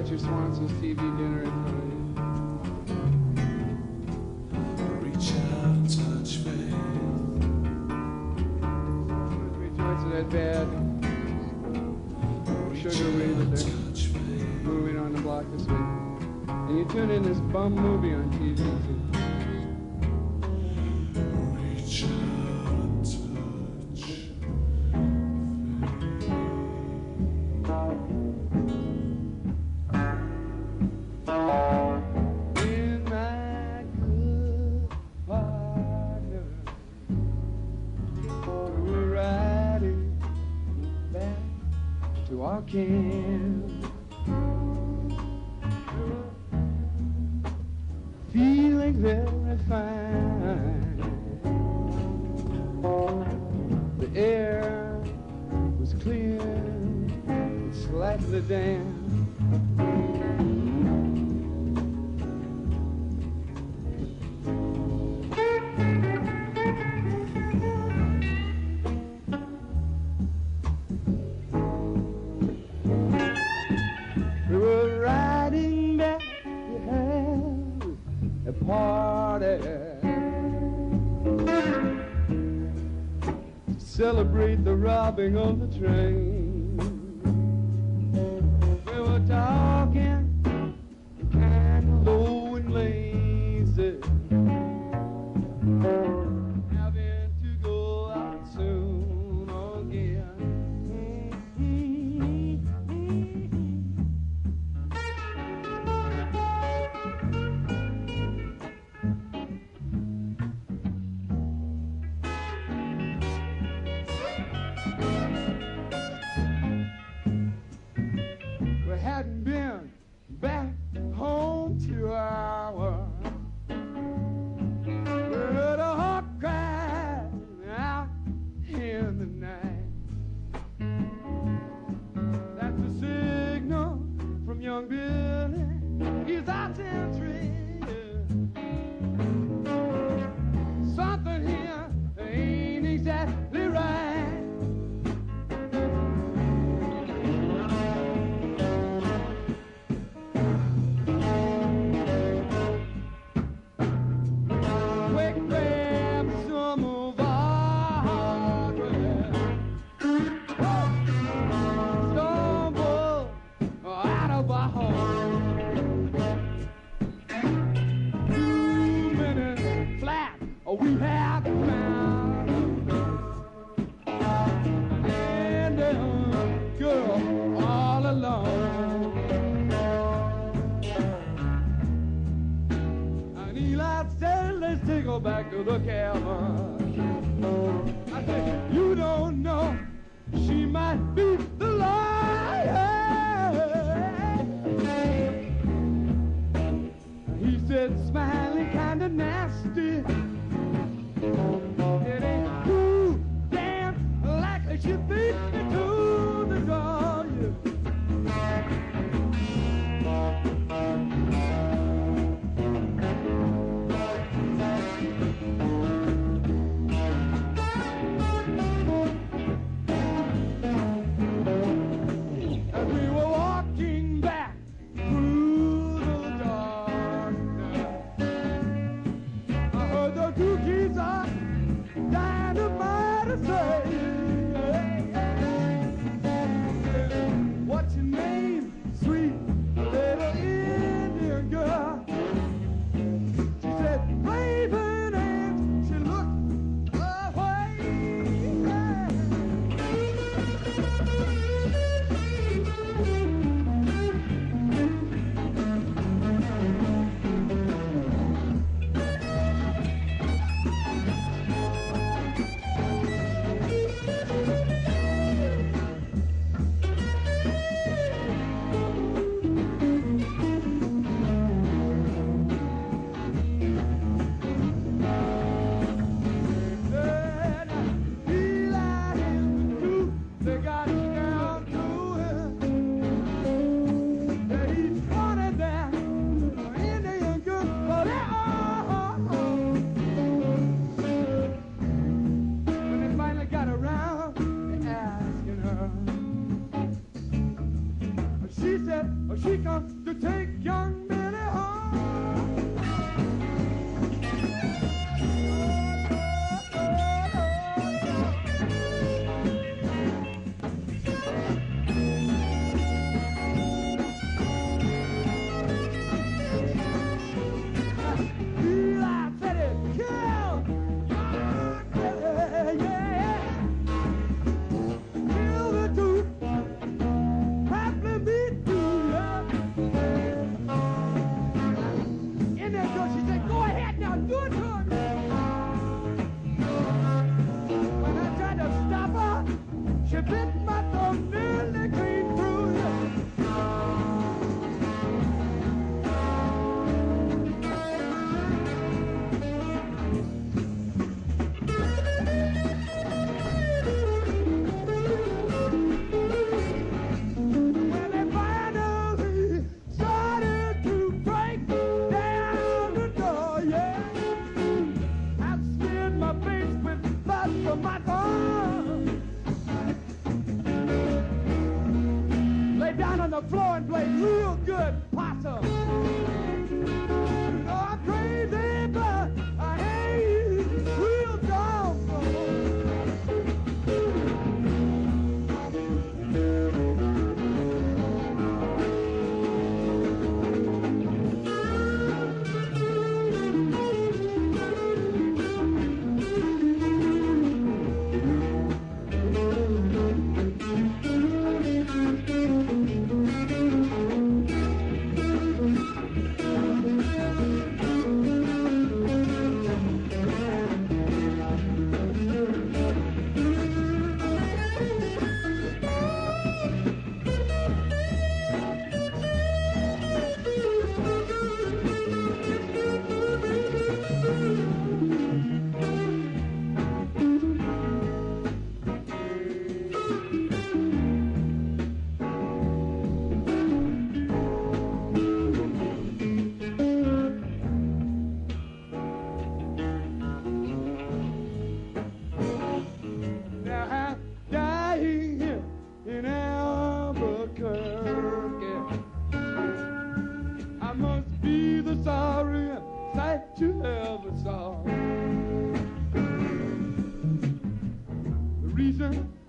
got your Swanson's TV dinner in front of you. Reach out, touch faith. Three joints of that bad. Sugar weed that they're moving on the block this week. And you tune in this bum movie on TV too. on the train.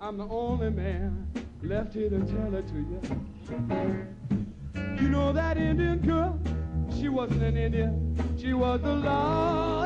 I'm the only man left here to tell it to you. You know that Indian girl? She wasn't an Indian, she was a liar.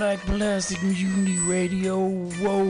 Black Plastic Mutiny Radio. Woda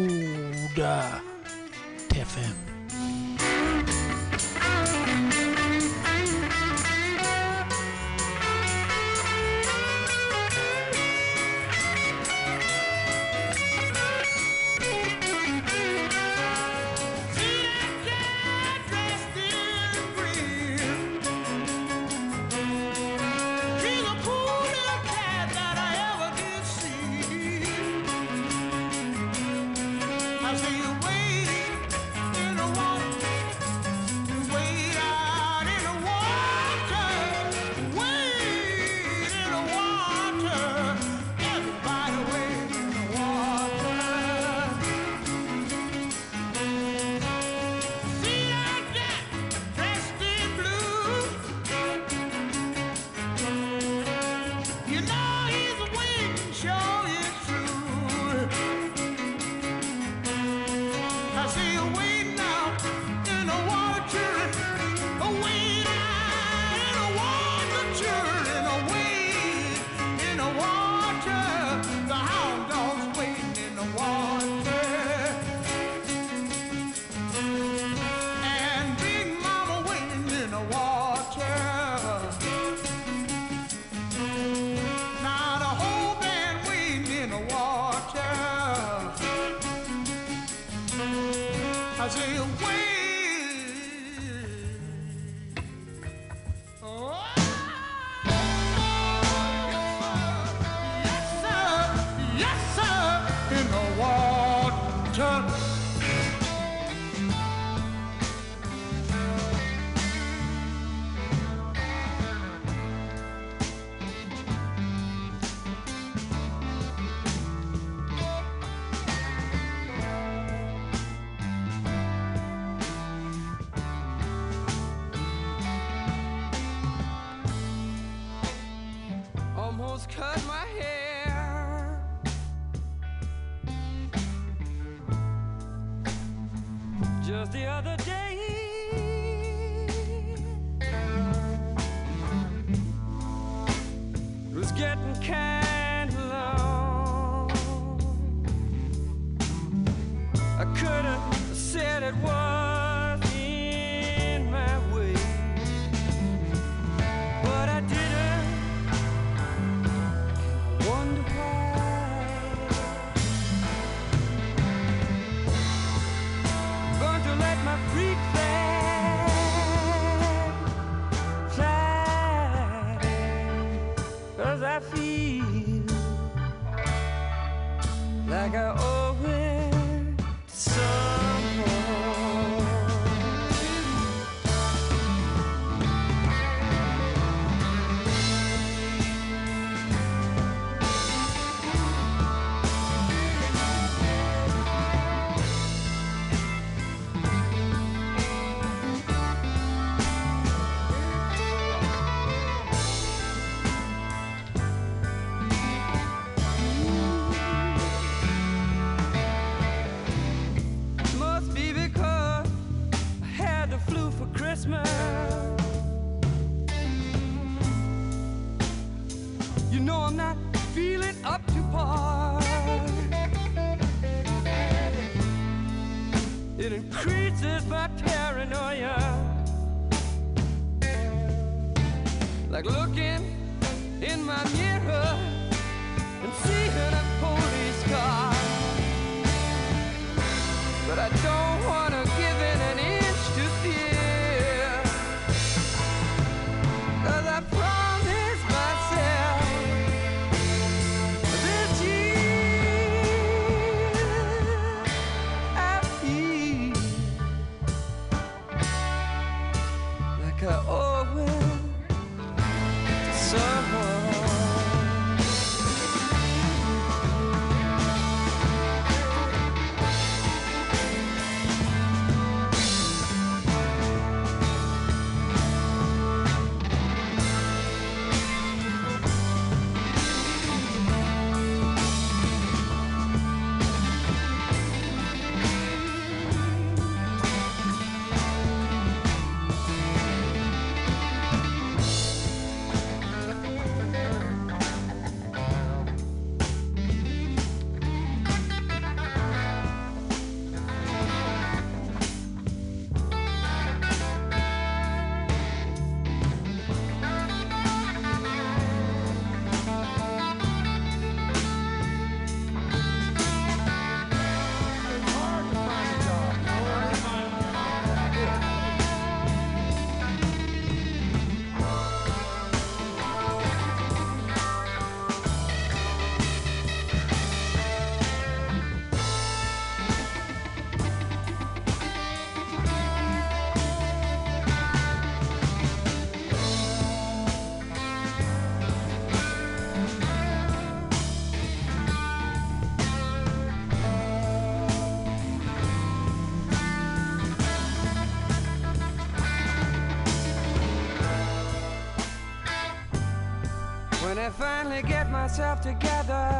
finally get myself together,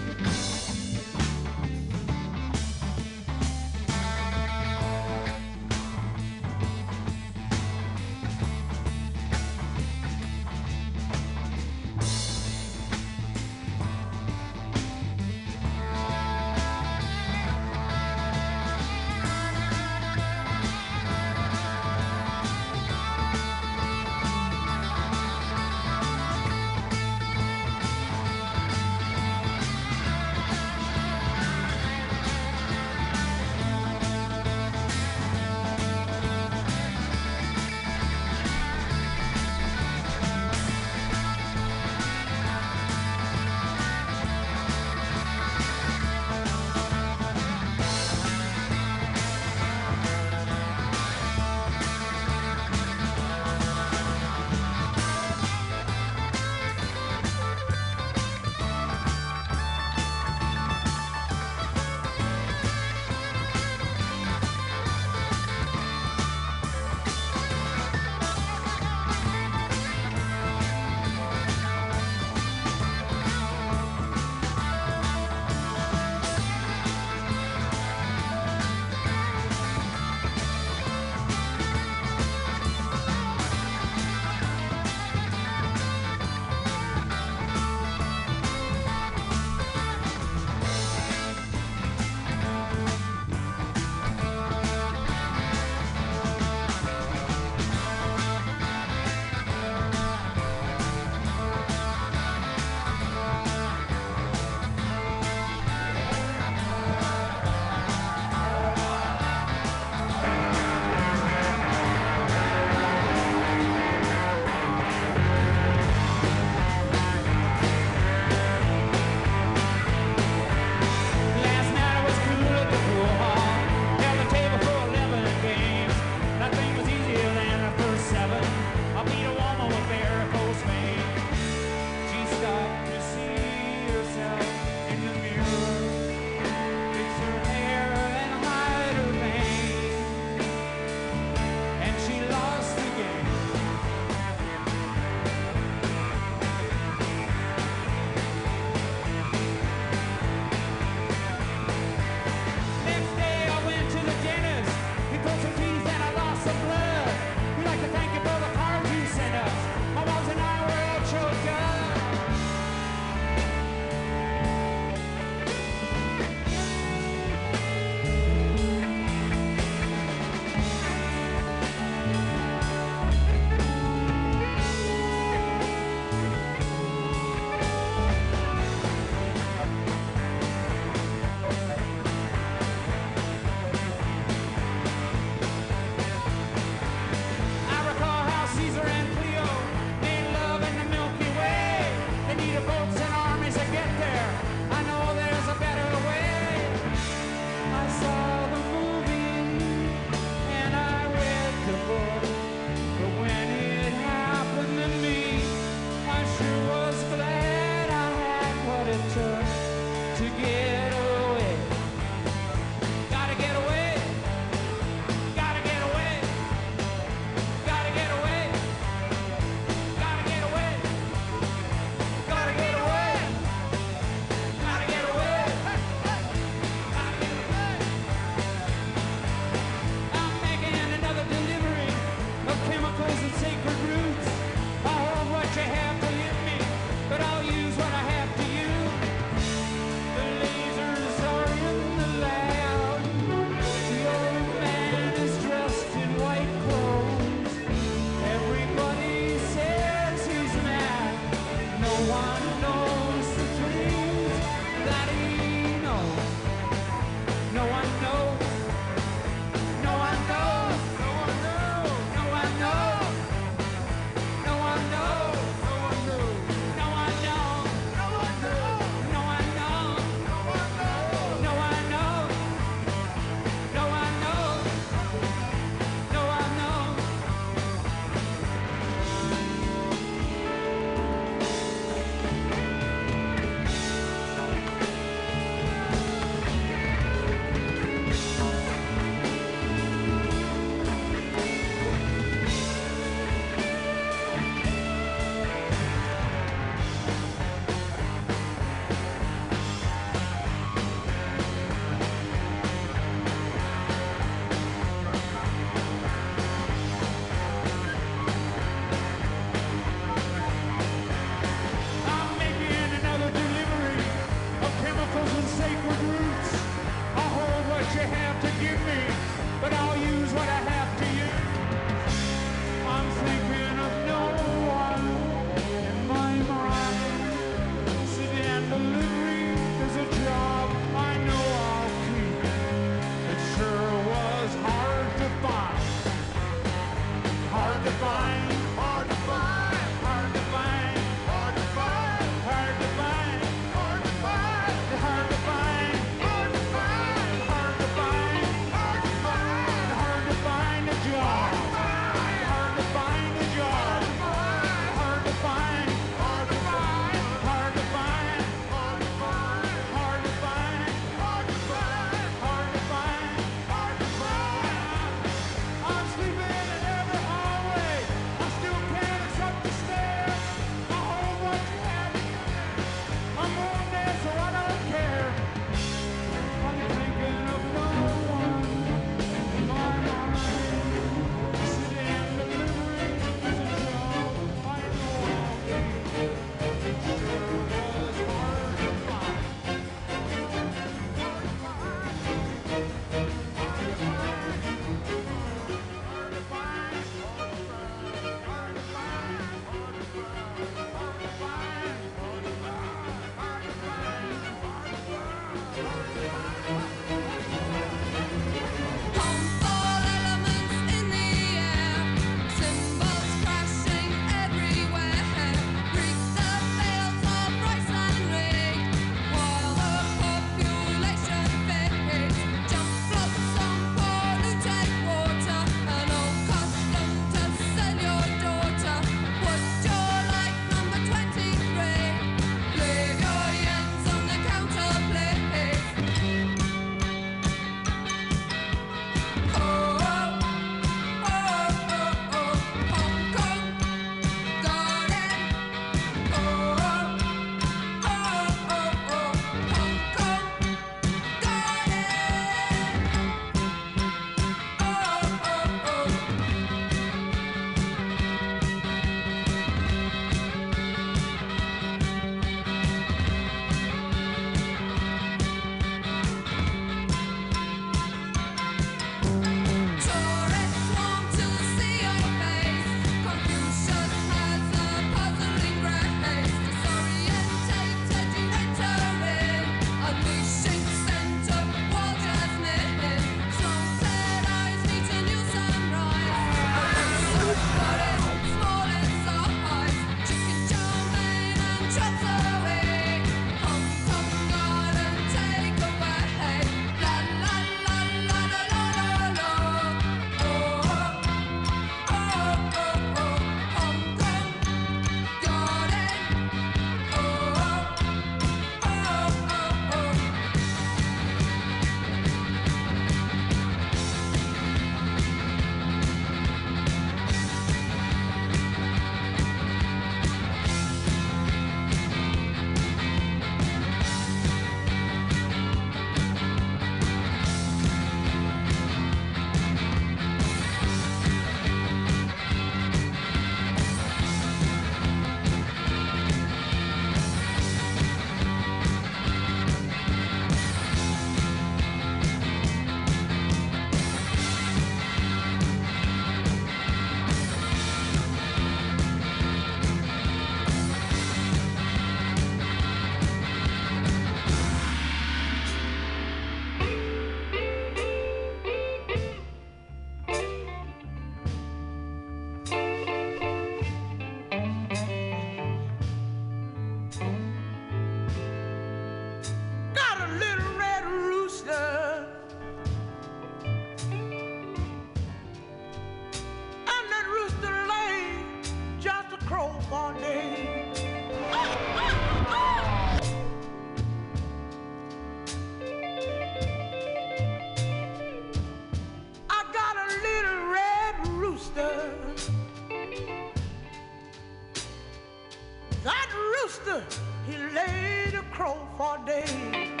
He laid a crow for days.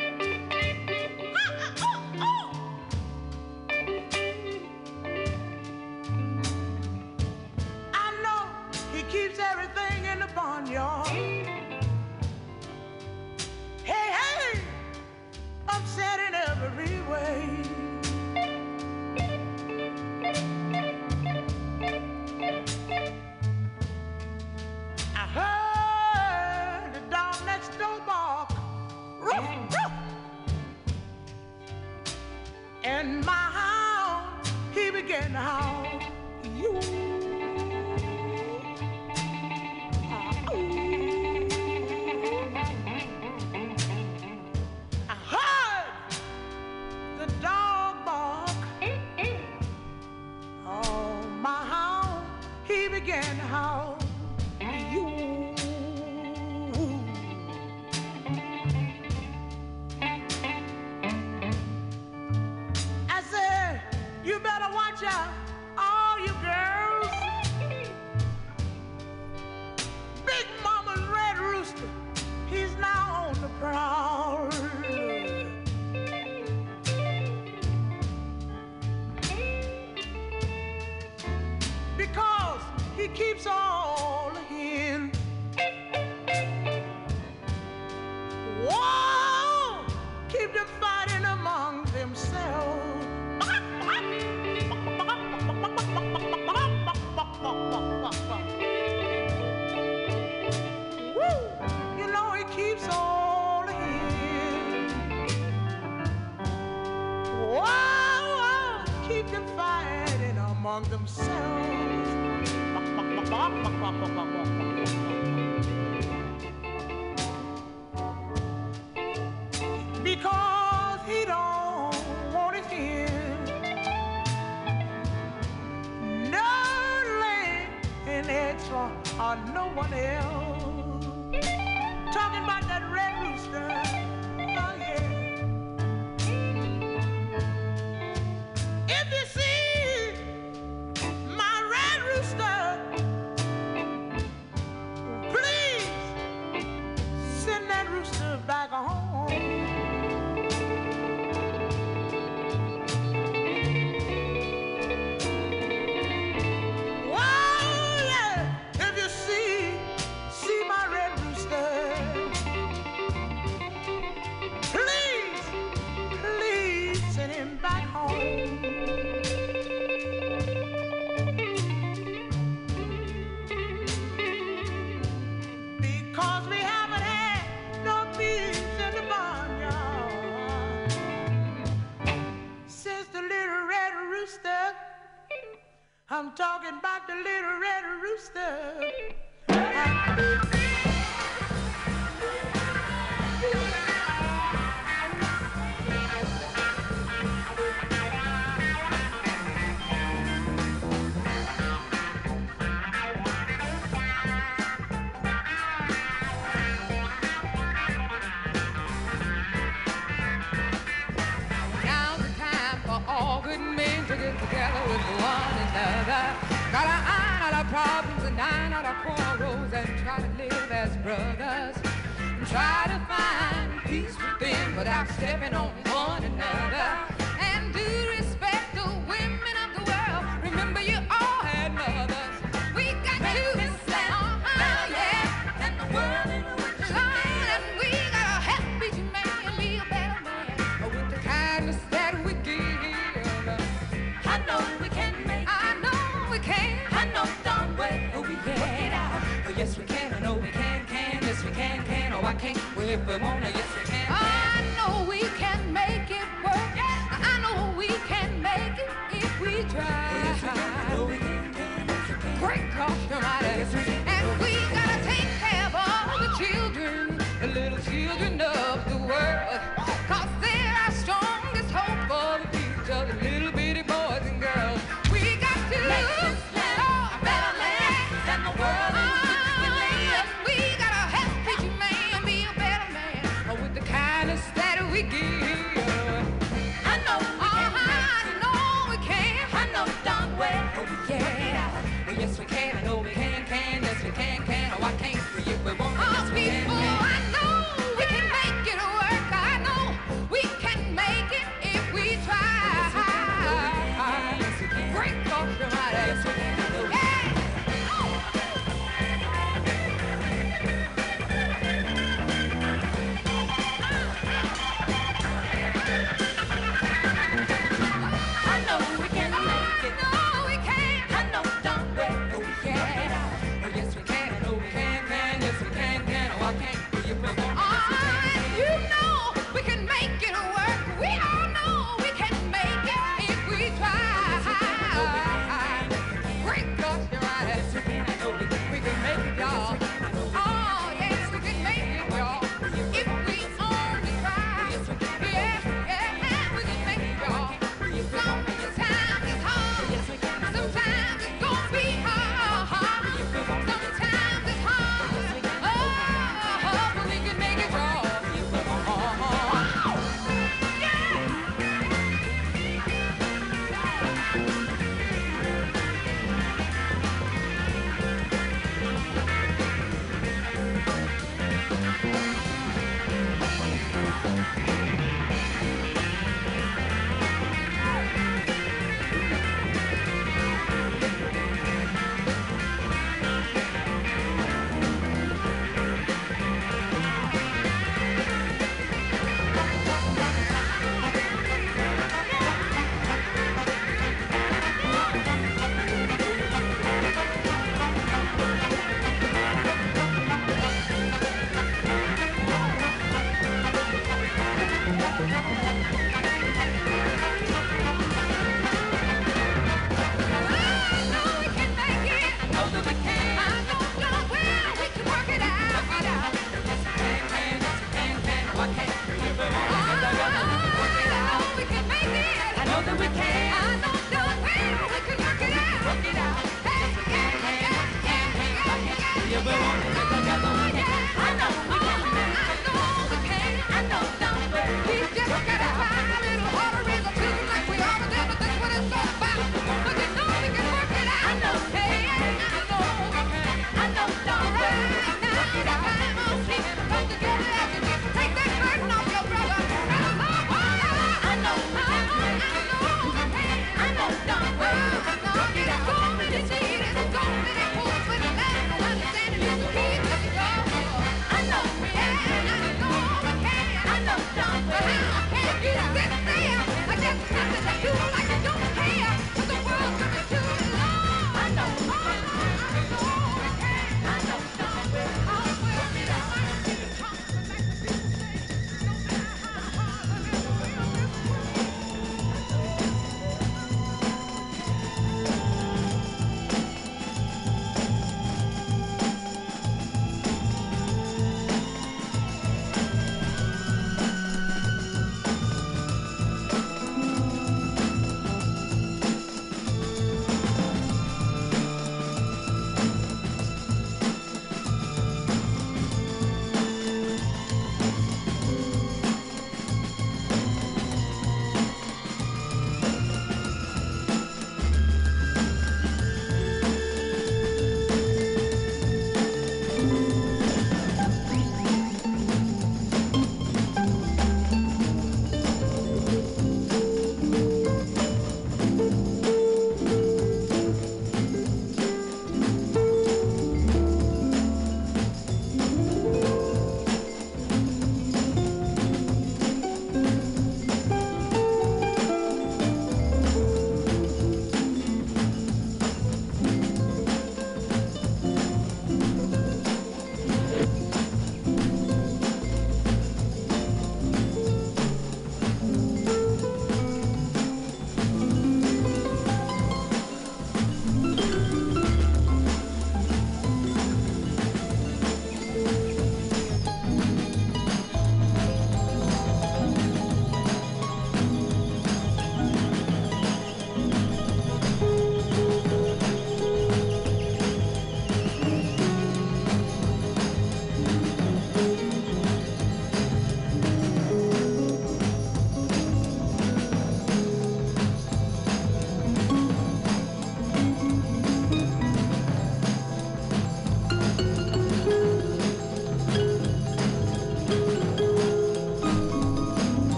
try to find peace within, but I'm stepping on Filip it jest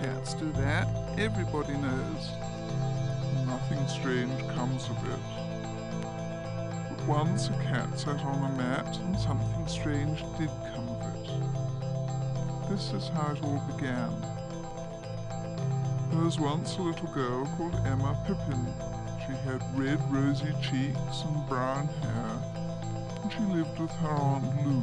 Cats do that, everybody knows. Nothing strange comes of it. But once a cat sat on a mat and something strange did come of it. This is how it all began. There was once a little girl called Emma Pippin. She had red rosy cheeks and brown hair, and she lived with her Aunt Lou.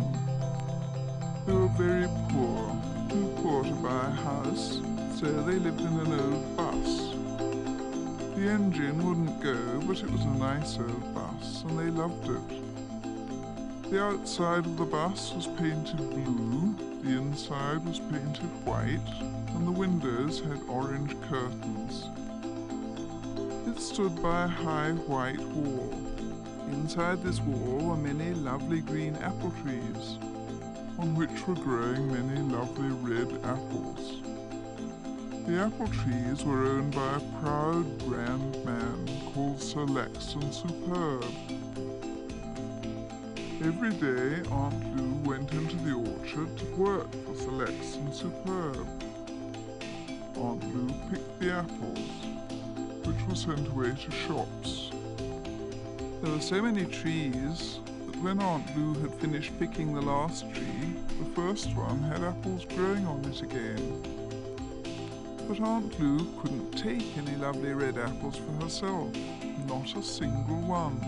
They were very poor, too poor to buy a house, so they lived in an old bus. The engine wouldn't go, but it was a nice old bus, and they loved it. The outside of the bus was painted blue, the inside was painted white, and the windows had orange curtains. It stood by a high white wall. Inside this wall were many lovely green apple trees, on which were growing many lovely red apples. The apple trees were owned by a proud grand man called Sir Laxton Superb. Every day Aunt Lou went into the orchard to work for Sir Laxton Superb. Aunt Lou picked the apples, which were sent away to shops. There were so many trees that when Aunt Lou had finished picking the last tree, the first one had apples growing on it again. But Aunt Lou couldn't take any lovely red apples for herself, not a single one.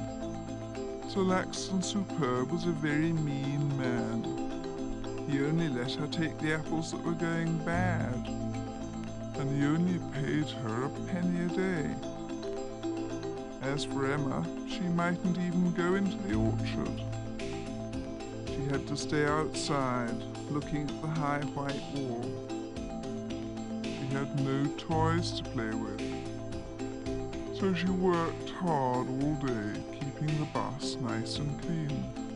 So Laxton Superb was a very mean man. He only let her take the apples that were going bad, and he only paid her a penny a day. As for Emma, she mightn't even go into the orchard. She had to stay outside, looking at the high white wall. Had no toys to play with. So she worked hard all day, keeping the bus nice and clean.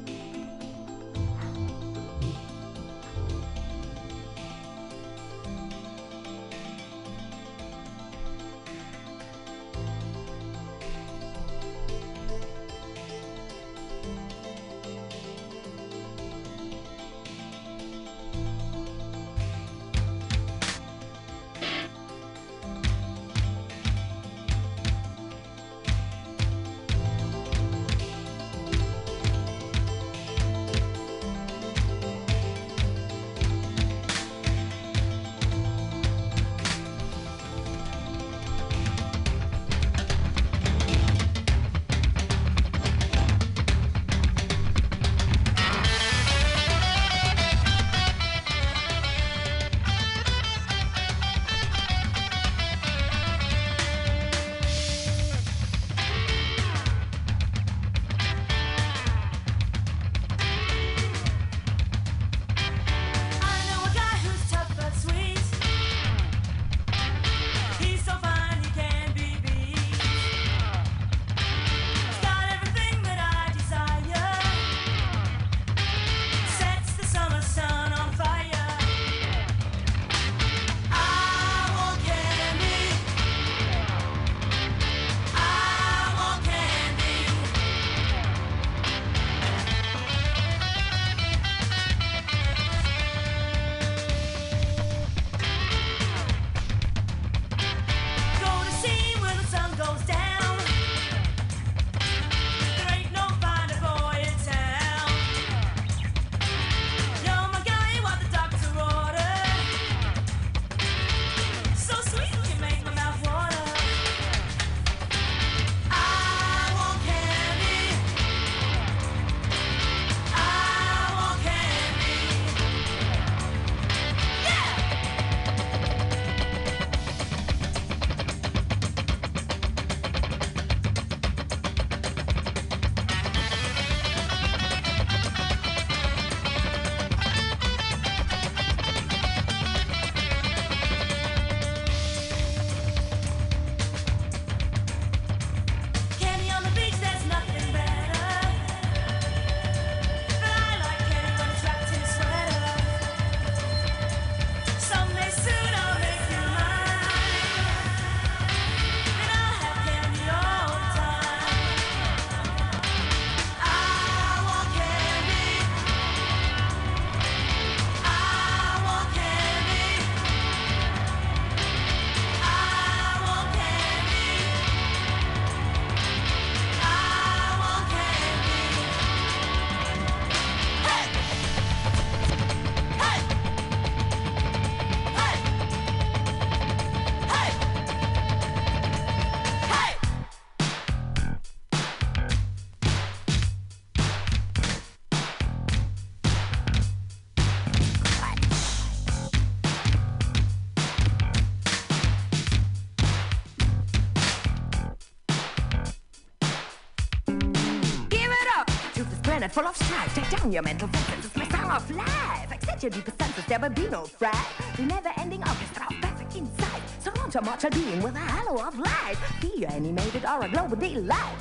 Strife. Take down your mental fences. It's my song of life. Your deepest senses. There will be no fright. The never-ending orchestra of perfect insight. Surround your mortal being with a halo of light. You animated or a global delight.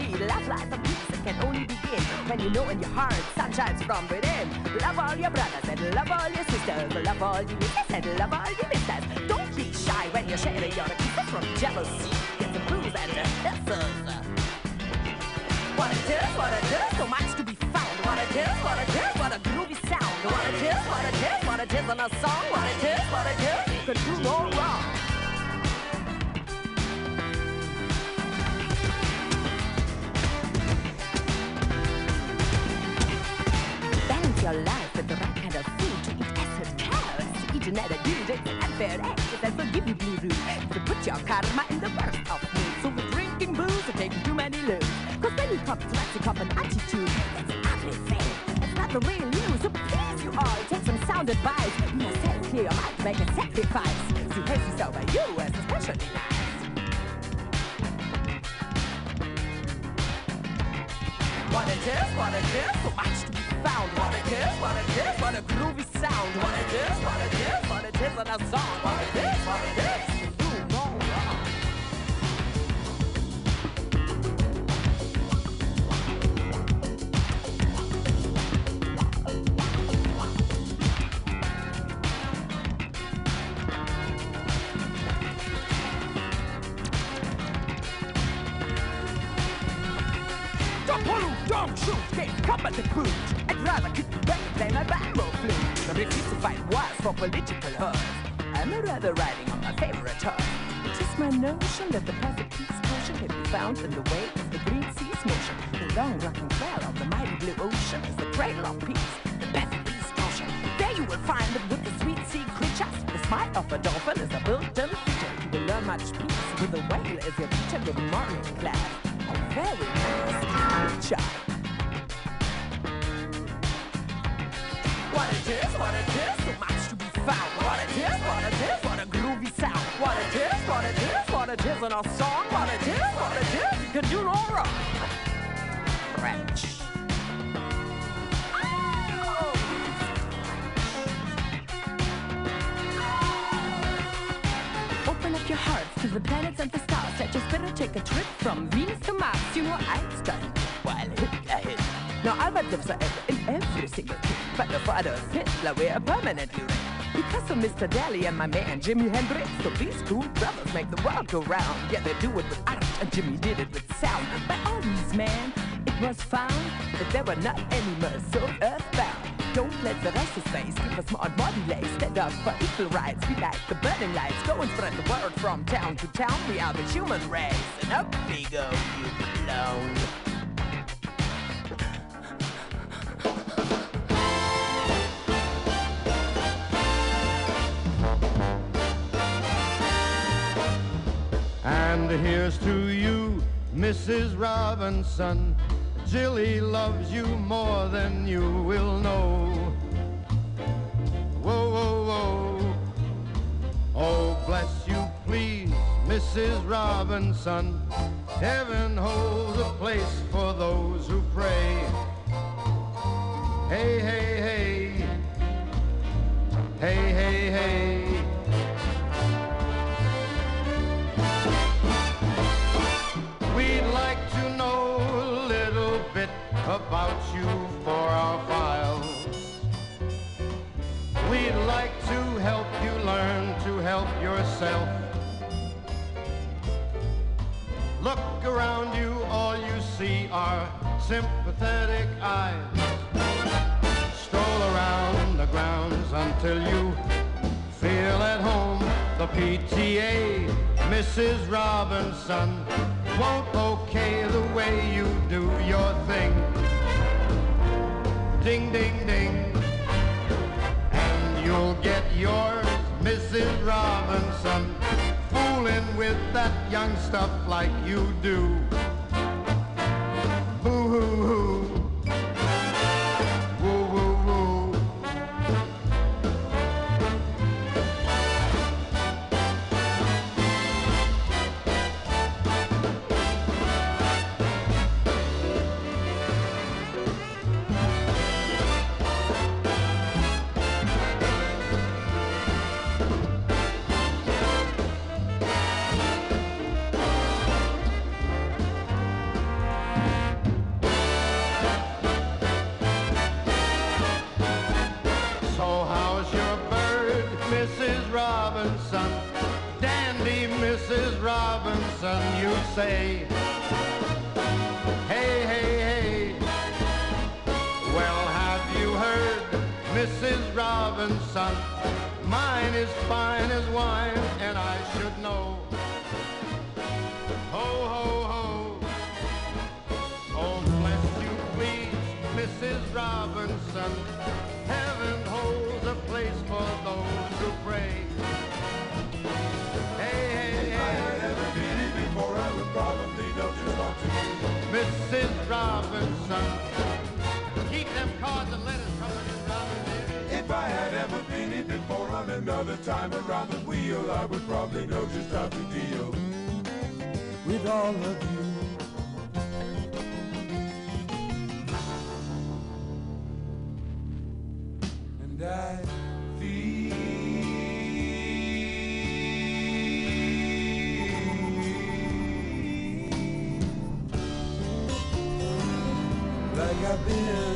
See. Love, life, and peace can only begin when you know in your heart sun shines from within. Love all your brothers and love all your sisters. Love all your nieces and love all your misters. Don't be shy when you're sharing your kisses from jealousy. Get the blues and the hisses. What it is, what it is, so much to be found. What it is, what it is, what a groovy sound. What it is, what it is, what it is in a song. What it is, what it is, can do no wrong. Dude and fair actions and forgive you blue root. To put your karma in the worst of moods. So with drinking booze and taking too many loads. Cause when you cop toxic up an attitude, it's ugly thing. It's not the real you, so please you all take some sound advice. You yourself clear your mind, make a sacrifice. See Jesus over you as especially nice. What it is, what it is, so much to found. What it is, what it is, what a groovy sound. What it is, what it is, what it is in a song. What it is, what it is. Don't shoot, can't come at the boot. Rather kick record than a flute. The refuse to fight wars for political hurt. I'm a rather riding on my favorite horse. It is my notion that the perfect peace potion can be found in the way of the green sea's motion. The long rocking trail of the mighty blue ocean is the cradle of peace, the perfect peace potion. There you will find it with the sweet sea creatures. The smile of a dolphin is a built-in feature. You will learn much peace with a whale as your teacher. Good morning, class. A song. What it is, what it is, you can do no wrong. French. Oh! Open up your hearts to the planets and the stars. Let your spirit take a trip from Venus to Mars. You know Einstein, while Hitler hit. Now Albert lives in every single kid. But the father Hitler we're permanently red. Because of Mr. Dali and my man Jimi Hendrix. So these cool brothers make the world go round. Yeah, they do it with art, and Jimi did it with sound. By all these men, it was found that there were not any more so earthbound. Don't let the rest of space give us more body lace. Stand up for equal rights. We like the burning lights. Go and spread the word from town to town. We are the human race. And up we go, you clone. And here's to you, Mrs. Robinson. Jilly loves you more than you will know. Whoa, whoa, whoa. Oh, bless you, please, Mrs. Robinson. Heaven holds a place for those who pray. Hey, hey, hey. Hey, hey, hey. About you for our files. We'd like to help you learn to help yourself. Look around you, all you see are sympathetic eyes. Stroll around the grounds until you feel at home. The PTA, Mrs. Robinson won't okay the way you do your thing. Ding, ding, ding. And you'll get yours, Mrs. Robinson, fooling with that young stuff like you do. Boo-hoo-hoo. say time around the wheel, I would probably know just how to deal with all of you. And I feel like I've been.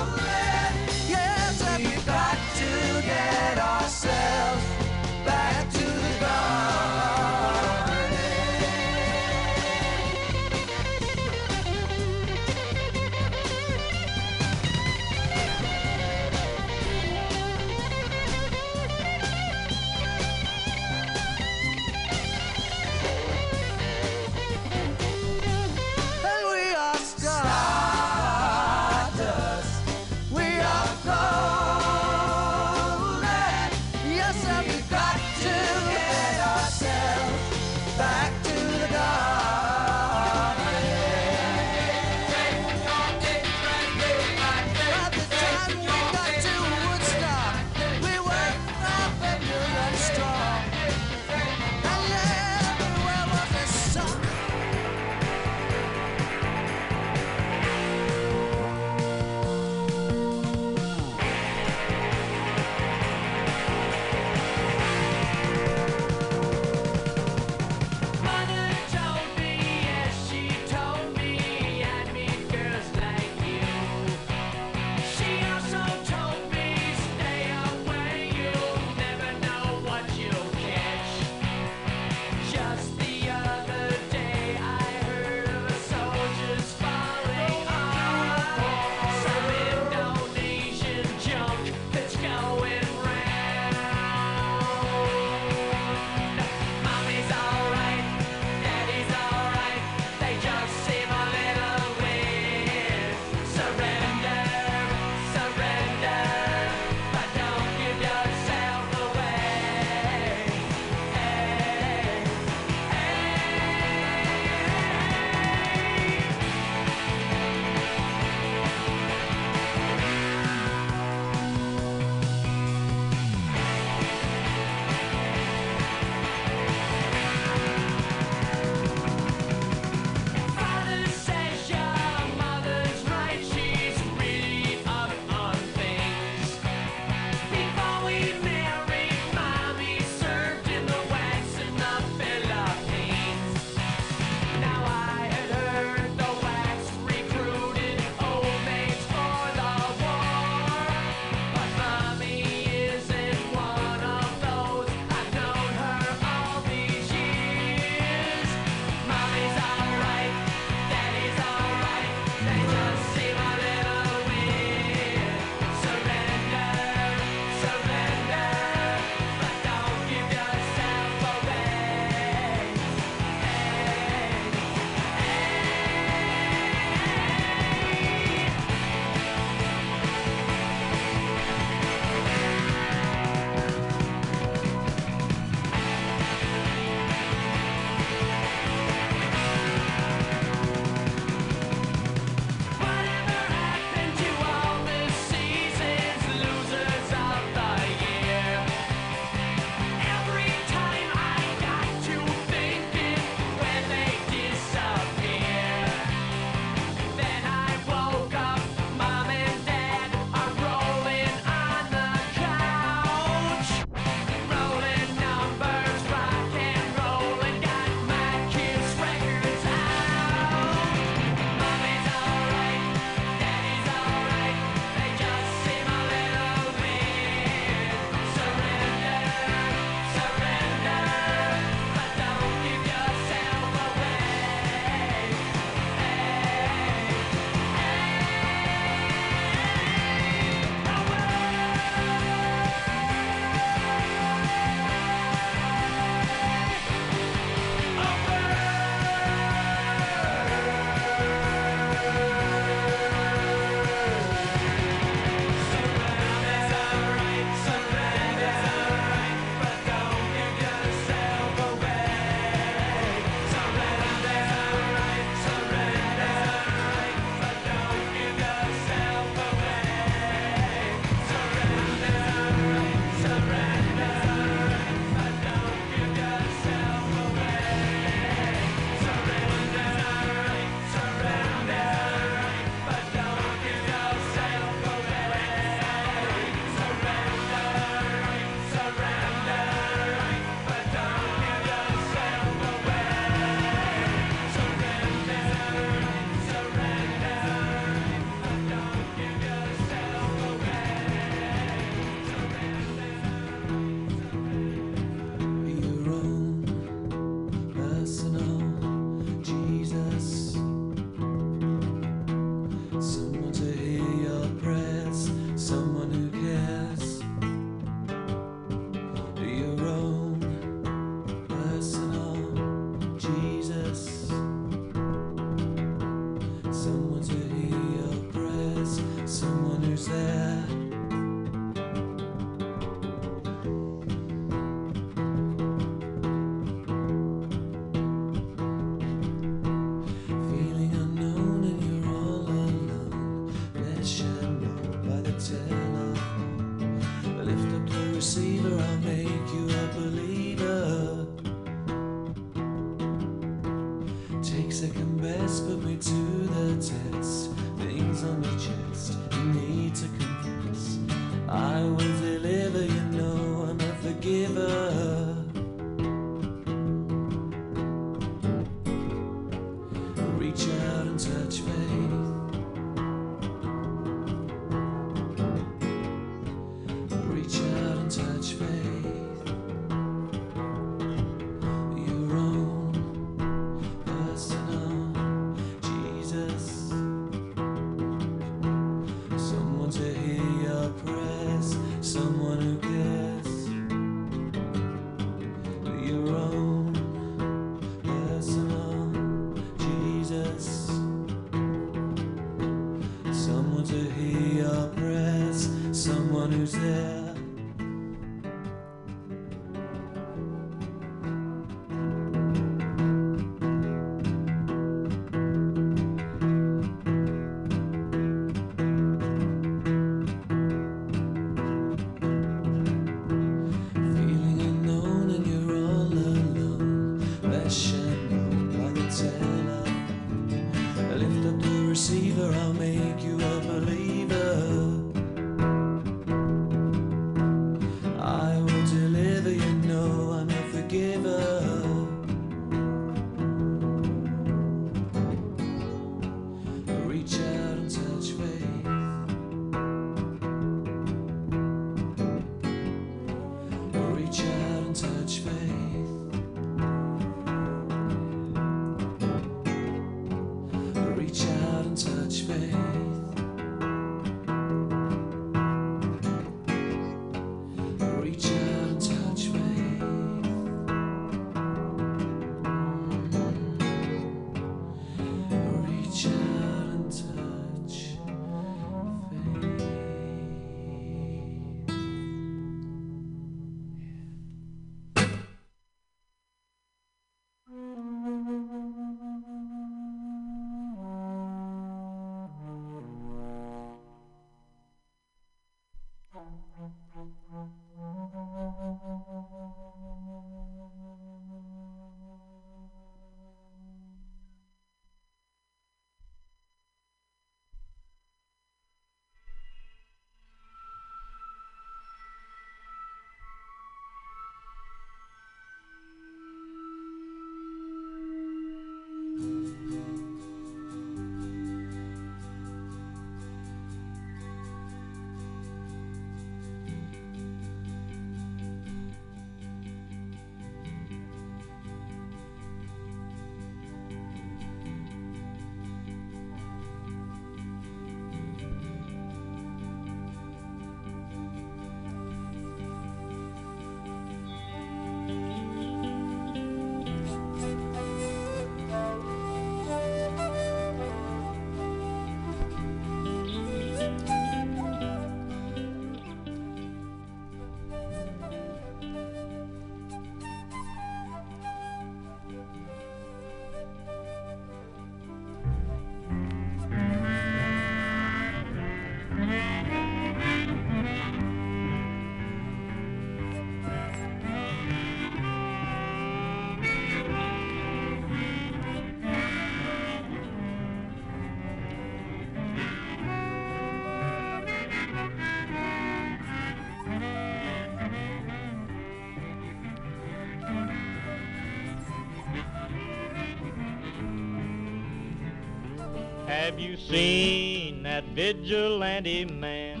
Have you seen that vigilante man?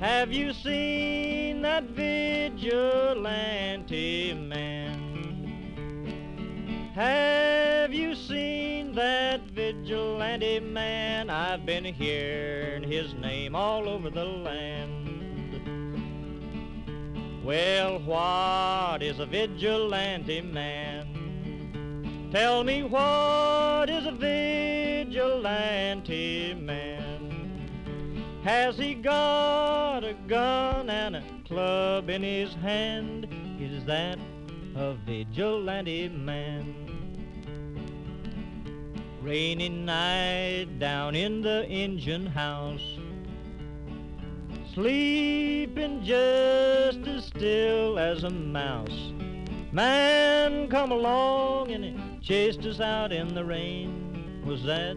Have you seen that vigilante man? Have you seen that vigilante man? I've been hearing his name all over the land. Well, what is a vigilante man? Tell me what vigilante man? Has he got a gun and a club in his hand? Is that a vigilante man? Rainy night down in the engine house sleeping just as still as a mouse. Man come along and he chased us out in the rain. Was that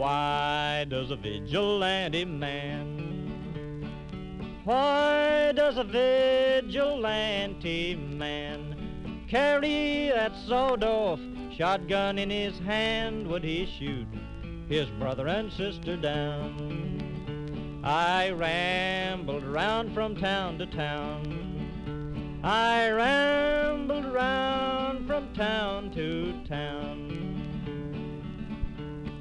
Why does a vigilante man? Why does a vigilante man carry that sawed-off shotgun in his hand? Would he shoot his brother and sister down? I rambled around from town to town. I rambled around from town to town.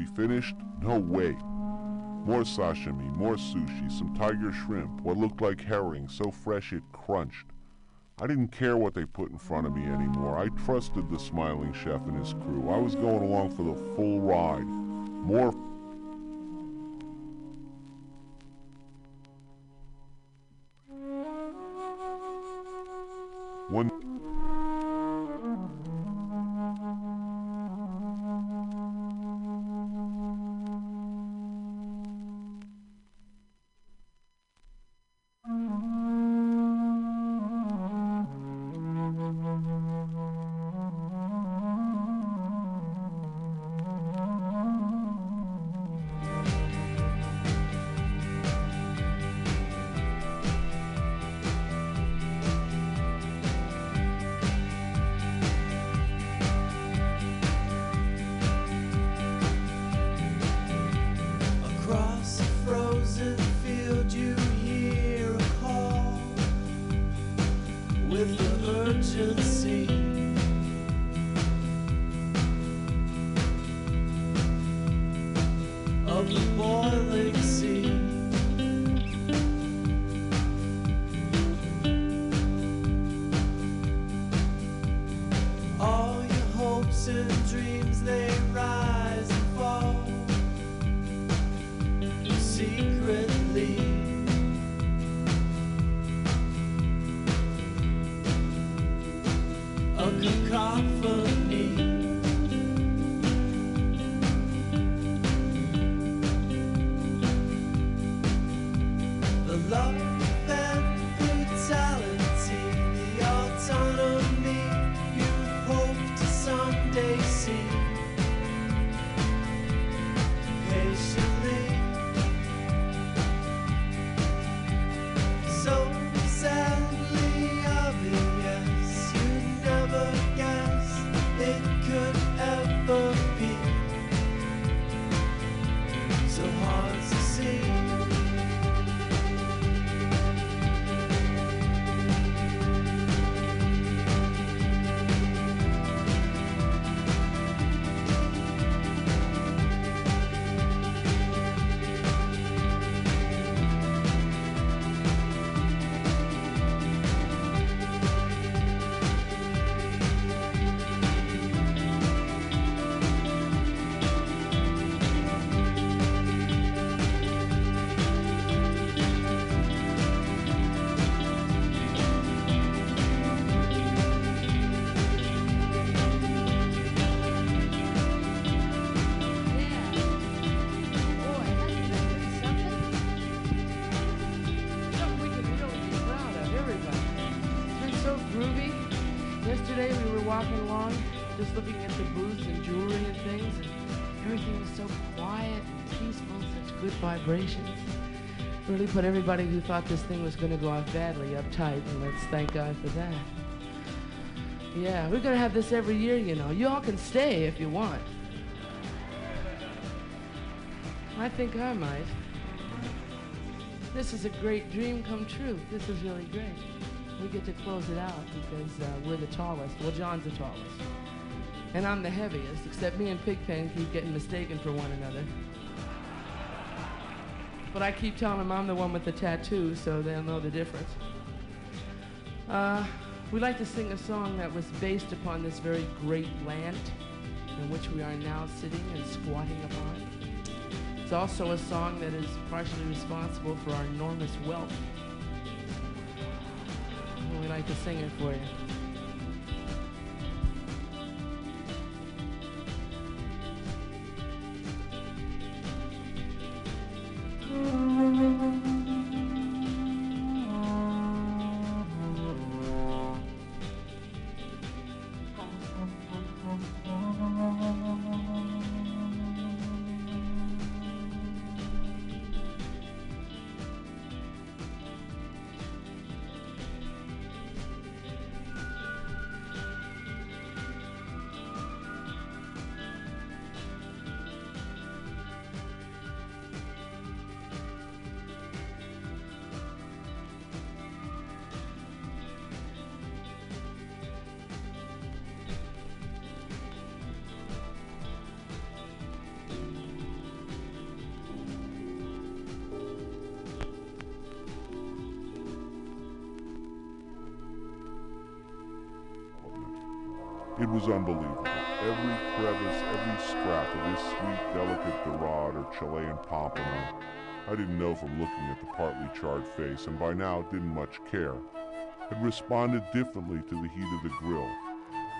We finished? No way. More sashimi, more sushi, some tiger shrimp, what looked like herring, so fresh it crunched. I didn't care what they put in front of me anymore. I trusted the smiling chef and his crew. I was going along for the full ride. More One just looking at the booths and jewelry and things, and everything was so quiet and peaceful, such good vibrations. Really put everybody who thought this thing was going to go off badly uptight, and let's thank God for that. Yeah, we're going to have this every year, you know. You all can stay if you want. I think I might. This is a great dream come true. This is really great. We get to close it out because uh, we're the tallest. Well, John's the tallest. And I'm the heaviest, except me and Pigpen keep getting mistaken for one another. But I keep telling them I'm the one with the tattoo, so they'll know the difference. Uh, we like to sing a song that was based upon this very great land in which we are now sitting and squatting upon. It's also a song that is partially responsible for our enormous wealth. We like to sing it for you. Was unbelievable. Every crevice, every scrap of this sweet, delicate Dorade or Chilean pompano. I didn't know from looking at the partly charred face, and by now didn't much care. Had responded differently to the heat of the grill.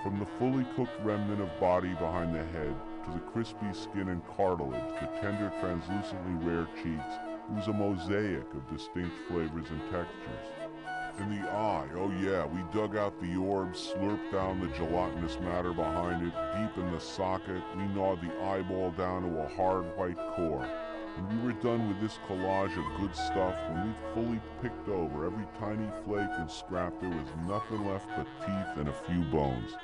From the fully cooked remnant of body behind the head to the crispy skin and cartilage, the tender, translucently rare cheeks, it was a mosaic of distinct flavors and textures. In the eye, oh yeah, we dug out the orb, slurped down the gelatinous matter behind it, deep in the socket, we gnawed the eyeball down to a hard white core. When we were done with this collage of good stuff, when we'd fully picked over every tiny flake and scrap, there was nothing left but teeth and a few bones.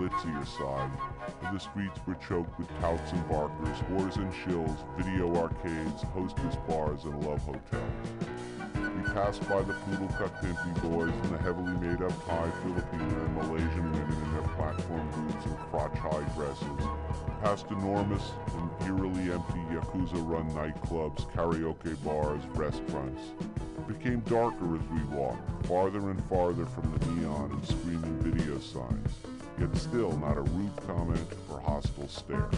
Skankier, glitzier side, the streets were choked with touts and barkers, whores and shills, video arcades, hostess bars, and love hotels. We passed by the poodle cut pimpy boys and the heavily made up Thai, Filipino, and Malaysian women in their platform boots and crotch high dresses. Past enormous and eerily empty Yakuza run nightclubs, karaoke bars, restaurants. It became darker as we walked, farther and farther from the neon and screaming video signs, yet still not a rude comment or hostile stare.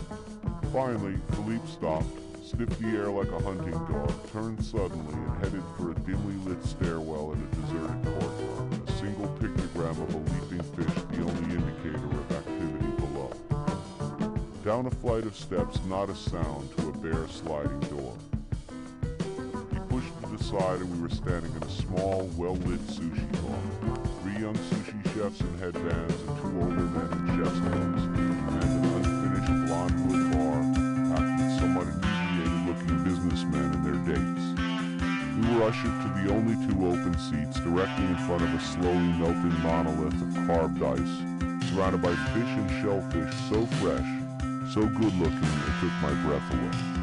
Finally, Philippe stopped, sniffed the air like a hunting dog, turned suddenly and headed for a dimly lit stairwell in a deserted courtyard, a single pictogram of a leaping fish the only indicator of activity below. Down a flight of steps, not a sound to a bare sliding door. He pushed to the side and we were standing in a small, well-lit sushi bar. Young sushi chefs in headbands and two older men in chef's clothes, and an unfinished blonde wood bar, uh, packed with somewhat inebriated-looking businessmen and their dates. We were ushered to the only two open seats directly in front of a slowly melting monolith of carved ice, surrounded by fish and shellfish so fresh, so good looking, it took my breath away.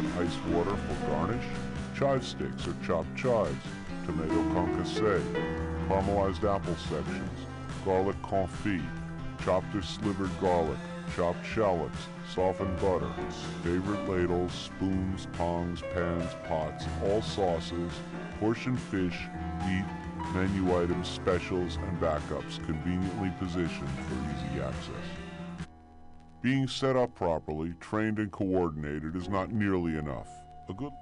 In ice water for garnish, chive sticks or chopped chives, tomato concasse, caramelized apple sections, garlic confit, chopped or slivered garlic, chopped shallots, softened butter, favorite ladles, spoons, tongs, pans, pots, all sauces, portion fish, meat, menu items, specials, and backups conveniently positioned for easy access. Being set up properly, trained and coordinated is not nearly enough. A good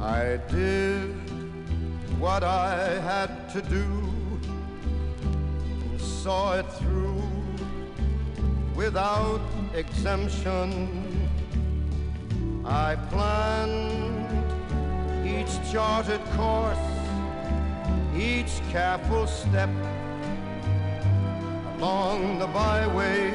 I did what I had to do. And saw it through without exemption. I planned each charted course, each careful step along the byway,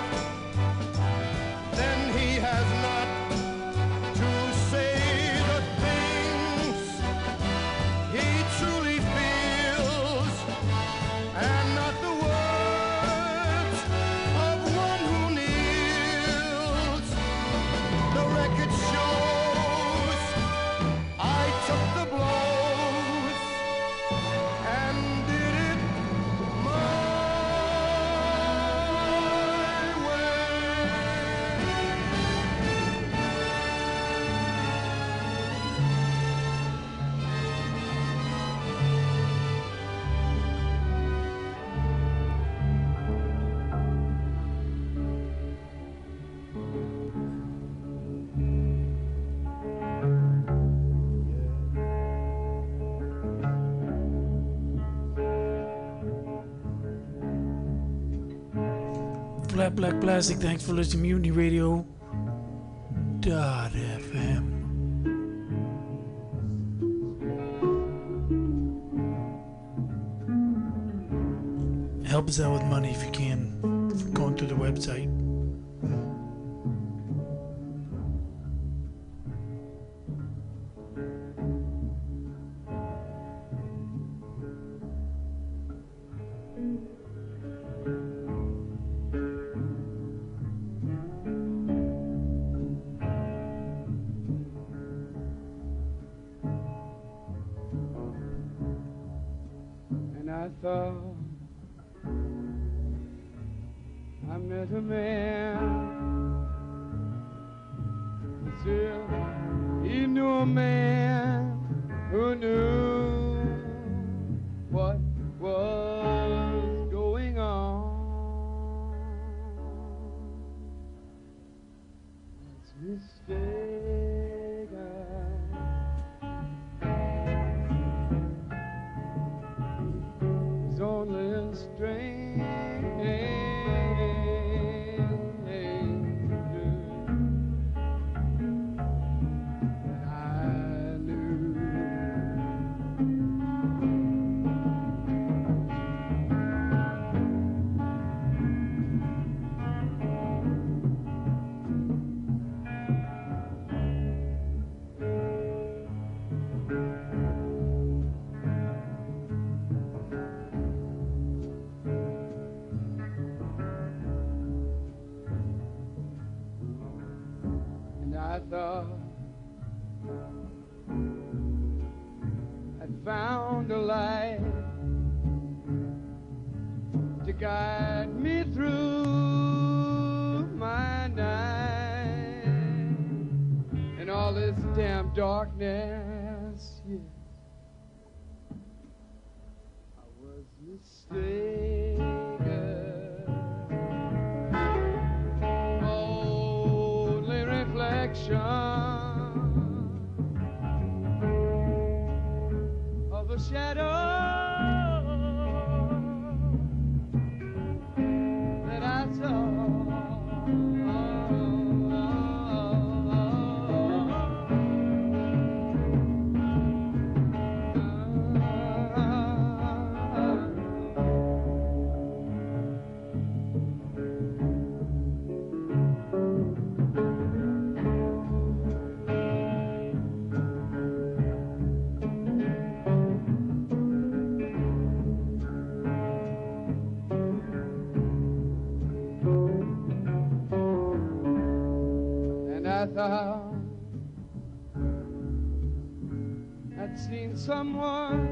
Plastic, thanks for listening to Mutiny Radio. Dot FM. Help us out with money if you can. Going through the website. Someone